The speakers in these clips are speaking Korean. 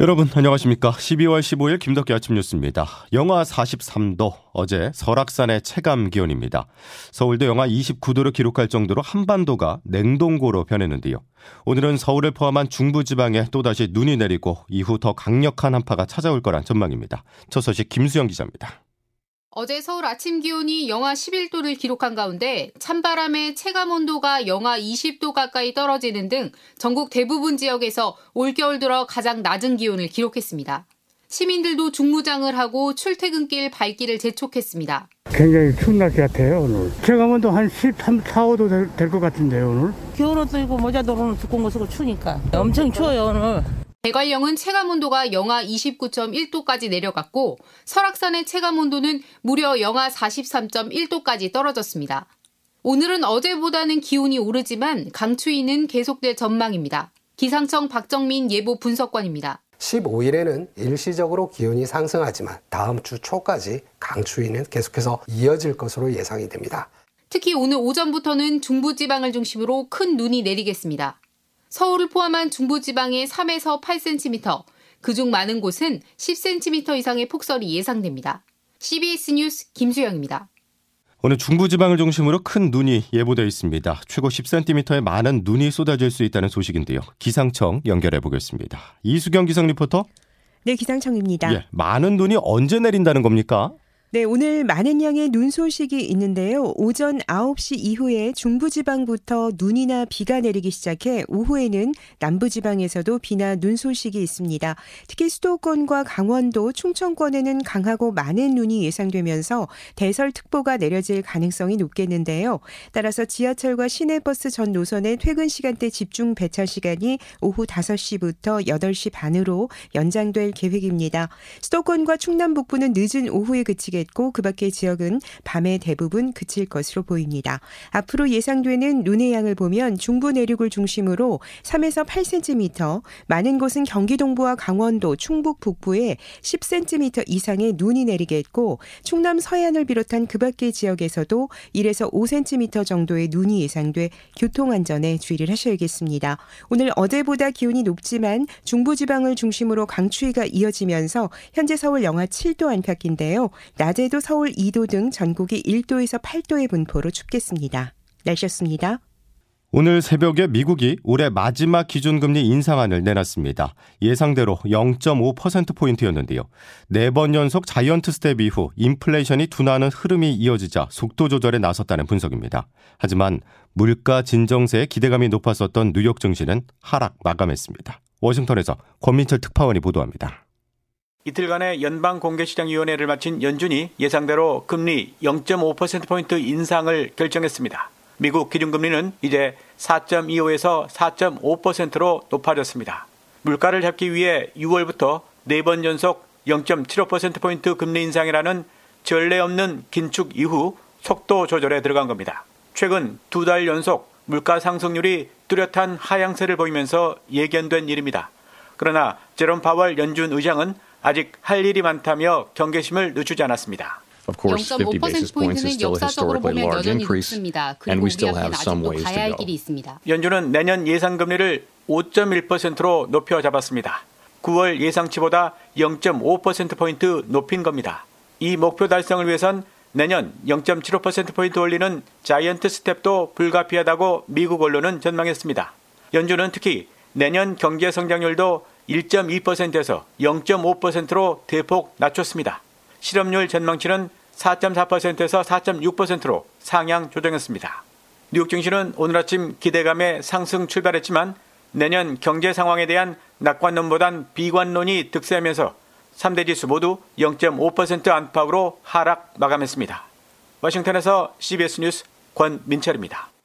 여러분 안녕하십니까? 12월 15일 김덕기 아침 뉴스입니다. 영하 43도 어제 설악산의 체감 기온입니다. 서울도 영하 29도를 기록할 정도로 한반도가 냉동고로 변했는데요. 오늘은 서울을 포함한 중부지방에 또다시 눈이 내리고 이후 더 강력한 한파가 찾아올 거란 전망입니다. 첫 소식 김수영 기자입니다. 어제 서울 아침 기온이 영하 11도를 기록한 가운데 찬바람에 체감 온도가 영하 20도 가까이 떨어지는 등 전국 대부분 지역에서 올겨울 들어 가장 낮은 기온을 기록했습니다. 시민들도 중무장을 하고 출퇴근길 발길을 재촉했습니다. 굉장히 추운 날씨 같아요 오늘. 체감 온도 한 13, 4, 5도 될 것 같은데요 오늘. 겨울옷 입고 모자도 오늘 두꺼운 거 쓰고 추우니까 엄청 추워요 오늘. 대관령은 체감 온도가 영하 29.1도까지 내려갔고 설악산의 체감 온도는 무려 영하 43.1도까지 떨어졌습니다. 오늘은 어제보다는 기온이 오르지만 강추위는 계속될 전망입니다. 기상청 박정민 예보 분석관입니다. 15일에는 일시적으로 기온이 상승하지만 다음 주 초까지 강추위는 계속해서 이어질 것으로 예상이 됩니다. 특히 오늘 오전부터는 중부지방을 중심으로 큰 눈이 내리겠습니다. 서울을 포함한 중부지방에 3에서 8cm, 그중 많은 곳은 10cm 이상의 폭설이 예상됩니다. CBS 뉴스 김수영입니다. 오늘 중부지방을 중심으로 큰 눈이 예보되어 있습니다. 최고 10cm의 많은 눈이 쏟아질 수 있다는 소식인데요. 기상청 연결해 보겠습니다. 이수경 기상 리포터. 네, 기상청입니다. 예, 많은 눈이 언제 내린다는 겁니까? 네, 오늘 많은 양의 눈 소식이 있는데요. 오전 9시 이후에 중부지방부터 눈이나 비가 내리기 시작해 오후에는 남부지방에서도 비나 눈 소식이 있습니다. 특히 수도권과 강원도, 충청권에는 강하고 많은 눈이 예상되면서 대설특보가 내려질 가능성이 높겠는데요. 따라서 지하철과 시내버스 전 노선의 퇴근 시간대 집중 배차 시간이 오후 5시부터 8시 반으로 연장될 계획입니다. 수도권과 충남 북부는 늦은 오후에 그치게 그치겠고 그 밖의 지역은 밤에 대부분 그칠 것으로 보입니다. 앞으로 예상되는 눈의 양을 보면 중부 내륙을 중심으로 3에서 8cm, 많은 곳은 경기 동부와 강원도, 충북 북부에 10cm 이상의 눈이 내리겠고 충남 서해안을 비롯한 그 밖의 지역에서도 1에서 5cm 정도의 눈이 예상돼 교통 안전에 주의를 하셔야겠습니다. 오늘 어제보다 기온이 높지만 중부 지방을 중심으로 강추위가 이어지면서 현재 서울 영하 7도 안팎인데요. 낮 에도 서울 2도 등 전국이 1도에서 8도의 분포로 춥겠습니다. 날씨였습니다. 오늘 새벽에 미국이 올해 마지막 기준금리 인상안을 내놨습니다. 예상대로 0.5%포인트였는데요. 네 번 연속 자이언트 스텝 이후 인플레이션이 둔화하는 흐름이 이어지자 속도 조절에 나섰다는 분석입니다. 하지만 물가 진정세에 기대감이 높았었던 뉴욕 증시는 하락 마감했습니다. 워싱턴에서 권민철 특파원이 보도합니다. 이틀간의 연방공개시장위원회를 마친 연준이 예상대로 금리 0.5%포인트 인상을 결정했습니다. 미국 기준금리는 이제 4.25에서 4.5%로 높아졌습니다. 물가를 잡기 위해 6월부터 4번 연속 0.75%포인트 금리 인상이라는 전례 없는 긴축 이후 속도 조절에 들어간 겁니다. 최근 두 달 연속 물가 상승률이 뚜렷한 하향세를 보이면서 예견된 일입니다. 그러나 제롬 파월 연준 의장은 아직 할 일이 많다며 경계심을 늦추지 않았습니다. 0.5%포인트는 역사적으로 보면 여전히 높습니다. 그리고 우리 앞에 아직도 가야 할 길이 있습니다. 연준은 내년 예상금리를 5.1%로 높여 잡았습니다. 9월 예상치보다 0.5%포인트 높인 겁니다. 이 목표 달성을 위해선 내년 0.75%포인트 올리는 자이언트 스텝도 불가피하다고 미국 언론은 전망했습니다. 연준은 특히 내년 경제 성장률도 1.2%에서 0.5%로 대폭 낮췄습니다. 실업률 전망치는 4.4%에서 4.6%로 상향 조정했습니다. 뉴욕 증시는 오늘 아침 기대감에 상승 출발했지만 내년 경제 상황에 대한 낙관론보단 비관론이 득세하면서 3대 지수 모두 0.5% 안팎으로 하락 마감했습니다. 워싱턴에서 CBS 뉴스 권민철입니다.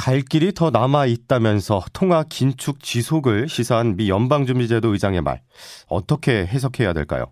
갈 길이 더 남아 있다면서 통화 긴축 지속을 시사한 미 연방준비제도 의장의 말 어떻게 해석해야 될까요?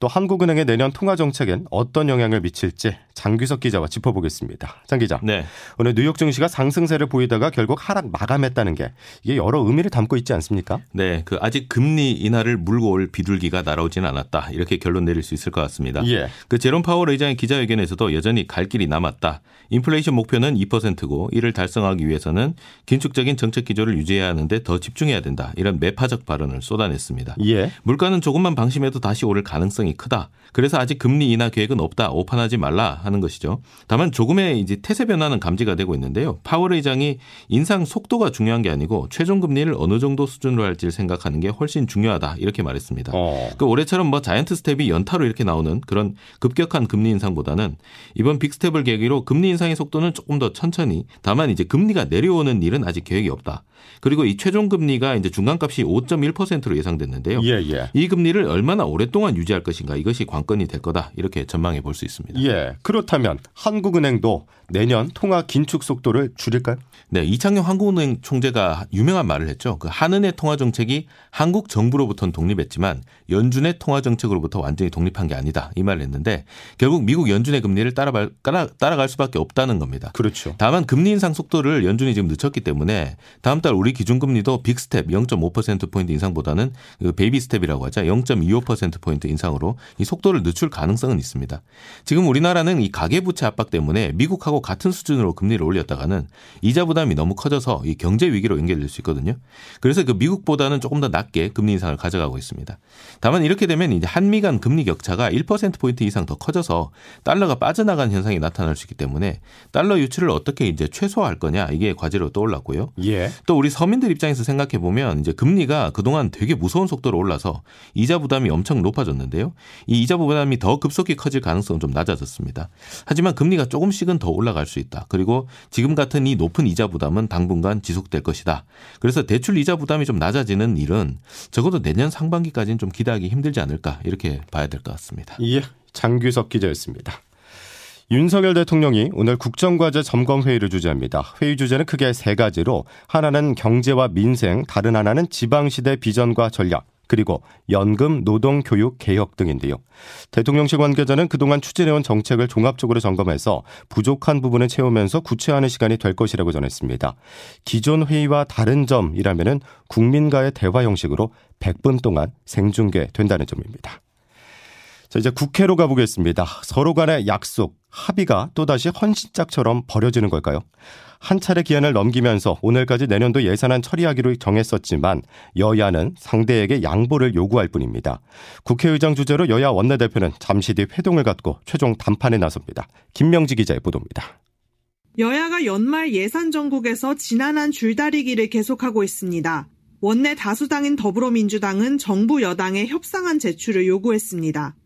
또 한국은행의 내년 통화 정책엔 어떤 영향을 미칠지 장규석 기자와 짚어보겠습니다. 장 기자. 네. 오늘 뉴욕 증시가 상승세를 보이다가 결국 하락 마감했다는 게 이게 여러 의미를 담고 있지 않습니까? 네, 그 아직 금리 인하를 물고 올 비둘기가 날아오지는 않았다. 이렇게 결론 내릴 수 있을 것 같습니다. 예. 그 제롬 파월 의장의 기자회견에서도 여전히 갈 길이 남았다. 인플레이션 목표는 2%고 이를 달성하기 위해서는 긴축적인 정책 기조를 유지해야 하는데 더 집중해야 된다. 이런 매파적 발언을 쏟아냈습니다. 예. 물가는 조금만 방심해도 다시 오를 가능 성이 크다. 그래서 아직 금리 인하 계획은 없다. 오판하지 말라 하는 것이죠. 다만 조금의 이제 태세 변화는 감지가 되고 있는데요. 파월 의장이 인상 속도가 중요한 게 아니고 최종 금리를 어느 정도 수준으로 할지를 생각하는 게 훨씬 중요하다. 이렇게 말했습니다. 어. 그 올해처럼 뭐 자이언트 스텝이 연타로 이렇게 나오는 그런 급격한 금리 인상보다는 이번 빅스텝을 계기로 금리 인상의 속도는 조금 더 천천히 다만 이제 금리가 내려오는 일은 아직 계획이 없다. 그리고 이 최종 금리가 이제 중간값이 5.1%로 예상됐는데요. 예, 예. 이 금리를 얼마나 오랫동안 유지 할 것인가 이것이 관건이 될 거다 이렇게 전망해 볼 수 있습니다. 예. 그렇다면 한국은행도 내년 통화 긴축 속도를 줄일까요? 네, 이창용 한국은행 총재가 유명한 말을 했죠. 그 한은의 통화 정책이 한국 정부로부터는 독립했지만 연준의 통화 정책으로부터 완전히 독립한 게 아니다 이 말을 했는데 결국 미국 연준의 금리를 따라, 따라 따라갈 수밖에 없다는 겁니다. 그렇죠. 다만 금리 인상 속도를 연준이 지금 늦췄기 때문에 다음 달 우리 기준금리도 빅스텝 0.5%포인트 인상보다는 그 베이비 스텝이라고 하죠. 0.25%포인트 인상 으로 이 속도를 늦출 가능성은 있습니다. 지금 우리나라는 이 가계부채 압박 때문에 미국하고 같은 수준으로 금리를 올렸다가는 이자 부담이 너무 커져서 이 경제 위기로 연결될 수 있거든요. 그래서 그 미국보다는 조금 더 낮게 금리 인상을 가져가고 있습니다. 다만 이렇게 되면 이제 한미 간 금리 격차가 1%포인트 이상 더 커져서 달러가 빠져나가는 현상이 나타날 수 있기 때문에 달러 유출을 어떻게 이제 최소화할 거냐 이게 과제로 떠올랐고요. 예. 또 우리 서민들 입장에서 생각해 보면 이제 금리가 그동안 되게 무서운 속도로 올라서 이자 부담이 엄청 높아졌 는데요. 이 이자 부담이 더 급속히 커질 가능성은 좀 낮아졌습니다. 하지만 금리가 조금씩은 더 올라갈 수 있다. 그리고 지금 같은 이 높은 이자 부담은 당분간 지속될 것이다. 그래서 대출 이자 부담이 좀 낮아지는 일은 적어도 내년 상반기까지는 좀 기대하기 힘들지 않을까 이렇게 봐야 될 것 같습니다. 예. 장규석 기자였습니다. 윤석열 대통령이 오늘 국정과제 점검 회의를 주재합니다. 회의 주제는 크게 세 가지로 하나는 경제와 민생, 다른 하나는 지방시대 비전과 전략, 그리고 연금, 노동, 교육, 개혁 등인데요. 대통령실 관계자는 그동안 추진해온 정책을 종합적으로 점검해서 부족한 부분을 채우면서 구체화하는 시간이 될 것이라고 전했습니다. 기존 회의와 다른 점이라면 국민과의 대화 형식으로 100분 동안 생중계된다는 점입니다. 자, 이제 국회로 가보겠습니다. 서로 간의 약속, 합의가 또다시 헌신짝처럼 버려지는 걸까요? 한 차례 기한을 넘기면서 오늘까지 내년도 예산안 처리하기로 정했었지만 여야는 상대에게 양보를 요구할 뿐입니다. 국회의장 주재로 여야 원내대표는 잠시 뒤 회동을 갖고 최종 담판에 나섭니다. 김명지 기자의 보도입니다. 여야가 연말 예산 정국에서 지난한 줄다리기를 계속하고 있습니다. 원내 다수당인 더불어민주당은 정부 여당에 협상안 제출을 요구했습니다.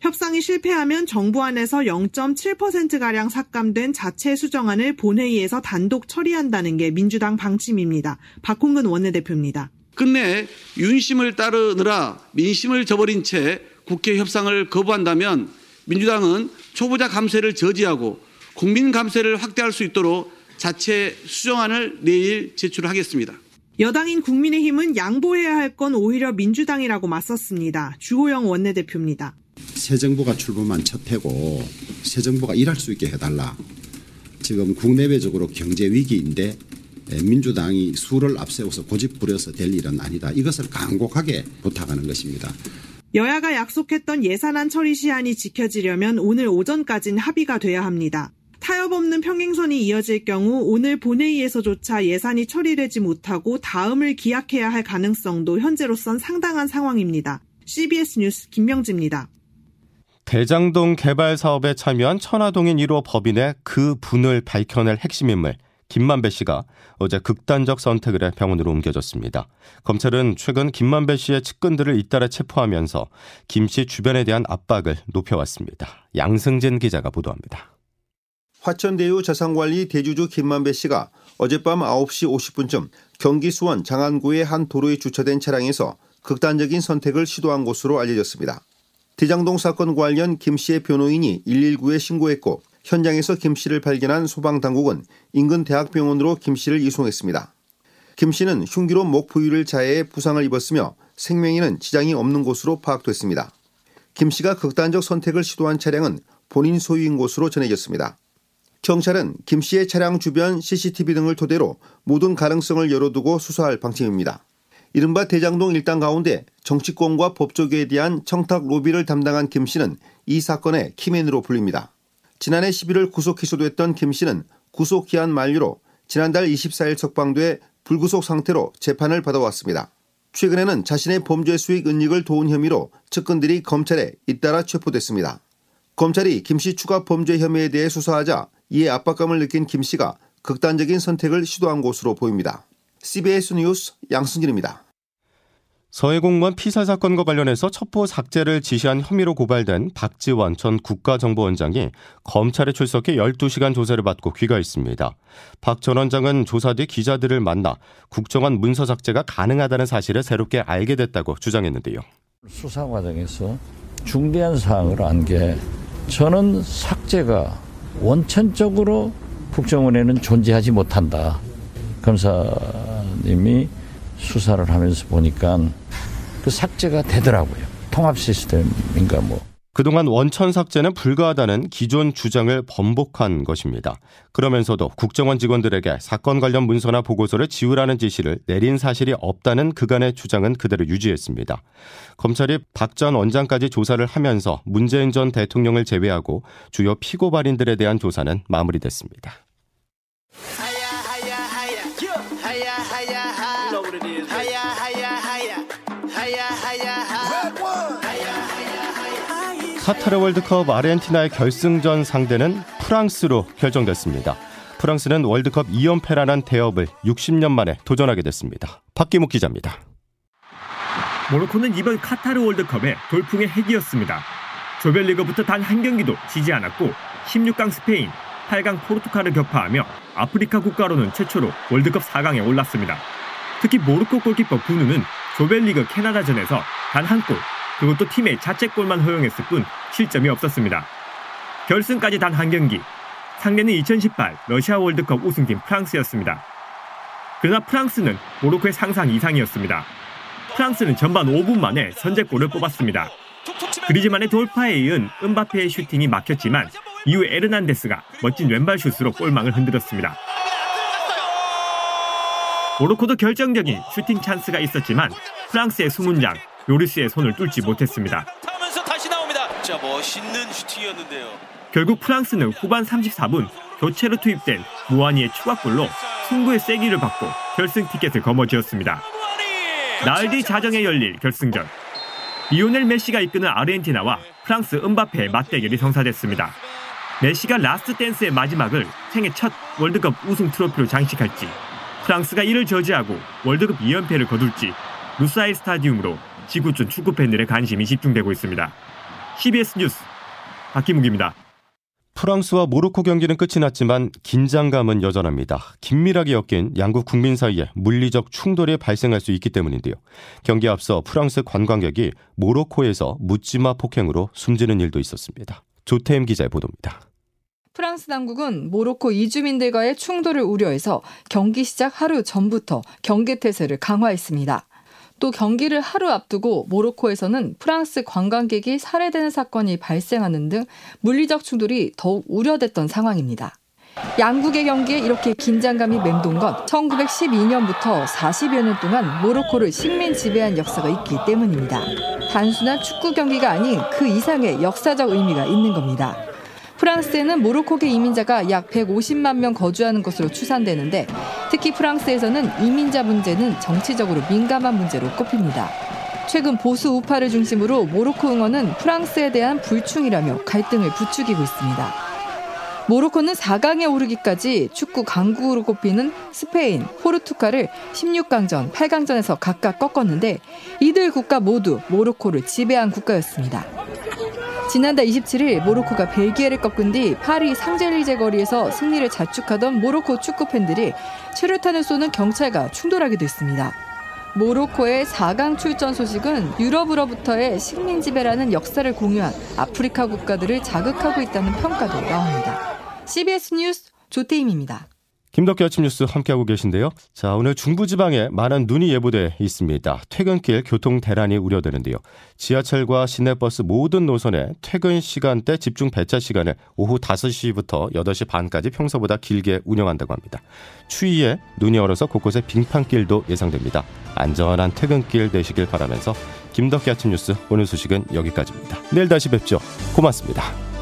협상이 실패하면 정부 안에서 0.7%가량 삭감된 자체 수정안을 본회의에서 단독 처리한다는 게 민주당 방침입니다. 박홍근 원내대표입니다. 끝내 윤심을 따르느라 민심을 저버린 채 국회 협상을 거부한다면 민주당은 초보자 감세를 저지하고 국민 감세를 확대할 수 있도록 자체 수정안을 내일 제출하겠습니다. 여당인 국민의힘은 양보해야 할 건 오히려 민주당이라고 맞섰습니다. 주호영 원내대표입니다. 새 정부가 출범한 첫 해고 새 정부가 일할 수 있게 해달라. 지금 국내외적으로 경제 위기인데 민주당이 수를 앞세워서 고집 부려서 될 일은 아니다. 이것을 강곡하게 부탁하는 것입니다. 여야가 약속했던 예산안 처리 시한이 지켜지려면 오늘 오전까지는 합의가 돼야 합니다. 타협 없는 평행선이 이어질 경우 오늘 본회의에서조차 예산이 처리되지 못하고 다음을 기약해야 할 가능성도 현재로선 상당한 상황입니다. CBS 뉴스 김명지입니다. 대장동 개발 사업에 참여한 천화동인 1호 법인의 그 분을 밝혀낼 핵심 인물 김만배 씨가 어제 극단적 선택을 해 병원으로 옮겨졌습니다. 검찰은 최근 김만배 씨의 측근들을 잇따라 체포하면서 김 씨 주변에 대한 압박을 높여왔습니다. 양승진 기자가 보도합니다. 화천대유 자산관리 대주주 김만배 씨가 어젯밤 9시 50분쯤 경기 수원 장안구의 한 도로에 주차된 차량에서 극단적인 선택을 시도한 것으로 알려졌습니다. 대장동 사건 관련 김 씨의 변호인이 119에 신고했고 현장에서 김 씨를 발견한 소방당국은 인근 대학병원으로 김 씨를 이송했습니다. 김 씨는 흉기로 목 부위를 자해해 부상을 입었으며 생명에는 지장이 없는 것으로 파악됐습니다. 김 씨가 극단적 선택을 시도한 차량은 본인 소유인 것으로 전해졌습니다. 경찰은 김 씨의 차량 주변 CCTV 등을 토대로 모든 가능성을 열어두고 수사할 방침입니다. 이른바 대장동 일당 가운데 정치권과 법조계에 대한 청탁 로비를 담당한 김 씨는 이 사건의 키맨으로 불립니다. 지난해 11월 구속 기소됐던 김 씨는 구속 기한 만료로 지난달 24일 석방돼 불구속 상태로 재판을 받아왔습니다. 최근에는 자신의 범죄 수익 은닉을 도운 혐의로 측근들이 검찰에 잇따라 체포됐습니다. 검찰이 김 씨 추가 범죄 혐의에 대해 수사하자 이에 압박감을 느낀 김 씨가 극단적인 선택을 시도한 것으로 보입니다. CBS 뉴스 양승진입니다. 서해 공무원 피살 사건과 관련해서 첩보 삭제를 지시한 혐의로 고발된 박지원 전 국가정보원장이 검찰에 출석해 12시간 조사를 받고 귀가했습니다. 박 전 원장은 조사 뒤 기자들을 만나 국정원 문서 삭제가 가능하다는 사실을 새롭게 알게 됐다고 주장했는데요. 수사 과정에서 중대한 사항을 안 게 저는 삭제가 원천적으로 국정원에는 존재하지 못한다. 검사님이 수사를 하면서 보니까 그 삭제가 되더라고요. 통합 시스템인가 뭐. 그동안 원천 삭제는 불가하다는 기존 주장을 번복한 것입니다. 그러면서도 국정원 직원들에게 사건 관련 문서나 보고서를 지우라는 지시를 내린 사실이 없다는 그간의 주장은 그대로 유지했습니다. 검찰이 박 전 원장까지 조사를 하면서 문재인 전 대통령을 제외하고 주요 피고발인들에 대한 조사는 마무리됐습니다. 카타르 월드컵 아르헨티나의 결승전 상대는 프랑스로 결정됐습니다. 프랑스는 월드컵 2연패라는 대업을 60년 만에 도전하게 됐습니다. 박기묵 기자입니다. 모로코는 이번 카타르 월드컵의 돌풍의 핵이었습니다. 조별리그부터 단 한 경기도 지지 않았고 16강 스페인, 8강 포르투갈을 격파하며 아프리카 국가로는 최초로 월드컵 4강에 올랐습니다. 특히 모로코 골키퍼 부누는 조별리그 캐나다전에서 단 한 골, 그것도 팀의 자책골만 허용했을 뿐 실점이 없었습니다. 결승까지 단 한 경기. 상대는 2018 러시아 월드컵 우승팀 프랑스였습니다. 그러나 프랑스는 모로코의 상상 이상이었습니다. 프랑스는 전반 5분 만에 선제골을 뽑았습니다. 그리즈만의 돌파에 이은 은바페의 슈팅이 막혔지만 이후 에르난데스가 멋진 왼발 슛으로 골망을 흔들었습니다. 모로코도 결정적인 슈팅 찬스가 있었지만 프랑스의 수문장 요리스의 손을 뚫지 못했습니다. 다시 나옵니다. 진짜 멋있는 슈팅이었는데요. 결국 프랑스는 후반 34분 교체로 투입된 무아니의 추가골로 승부의 쐐기를 박고 결승 티켓을 거머쥐었습니다. 나흘 뒤 자정에 열릴 결승전. 리오넬 메시가 이끄는 아르헨티나와 프랑스 음바페의 맞대결이 성사됐습니다. 메시가 라스트 댄스의 마지막을 생애 첫 월드컵 우승 트로피로 장식할지, 프랑스가 이를 저지하고 월드컵 2연패를 거둘지 루사일 스타디움으로 지구촌 축구 팬들의 관심이 집중되고 있습니다. CBS 뉴스 박기묵입니다. 프랑스와 모로코 경기는 끝이 났지만 긴장감은 여전합니다. 긴밀하게 엮인 양국 국민 사이에 물리적 충돌이 발생할 수 있기 때문인데요. 경기 앞서 프랑스 관광객이 모로코에서 묻지마 폭행으로 숨지는 일도 있었습니다. 조태임 기자의 보도입니다. 프랑스 당국은 모로코 이주민들과의 충돌을 우려해서 경기 시작 하루 전부터 경계 태세를 강화했습니다. 또 경기를 하루 앞두고 모로코에서는 프랑스 관광객이 살해되는 사건이 발생하는 등 물리적 충돌이 더욱 우려됐던 상황입니다. 양국의 경기에 이렇게 긴장감이 맴돈 건 1912년부터 40여 년 동안 모로코를 식민 지배한 역사가 있기 때문입니다. 단순한 축구 경기가 아닌 그 이상의 역사적 의미가 있는 겁니다. 프랑스에는 모로코계 이민자가 약 150만 명 거주하는 것으로 추산되는데 특히 프랑스에서는 이민자 문제는 정치적으로 민감한 문제로 꼽힙니다. 최근 보수 우파를 중심으로 모로코 응원은 프랑스에 대한 불충이라며 갈등을 부추기고 있습니다. 모로코는 4강에 오르기까지 축구 강국으로 꼽히는 스페인, 포르투갈을 16강전, 8강전에서 각각 꺾었는데 이들 국가 모두 모로코를 지배한 국가였습니다. 지난달 27일 모로코가 벨기에를 꺾은 뒤 파리 상젤리제 거리에서 승리를 자축하던 모로코 축구 팬들이 최루탄을 쏘는 경찰과 충돌하기도 했습니다. 모로코의 4강 출전 소식은 유럽으로부터의 식민 지배라는 역사를 공유한 아프리카 국가들을 자극하고 있다는 평가도 나옵니다. CBS 뉴스 조태임입니다. 김덕기 아침 뉴스 함께하고 계신데요. 자, 오늘 중부지방에 많은 눈이 예보돼 있습니다. 퇴근길 교통 대란이 우려되는데요. 지하철과 시내버스 모든 노선에 퇴근 시간대 집중 배차 시간을 오후 5시부터 8시 반까지 평소보다 길게 운영한다고 합니다. 추위에 눈이 얼어서 곳곳에 빙판길도 예상됩니다. 안전한 퇴근길 되시길 바라면서 김덕기 아침 뉴스 오늘 소식은 여기까지입니다. 내일 다시 뵙죠. 고맙습니다.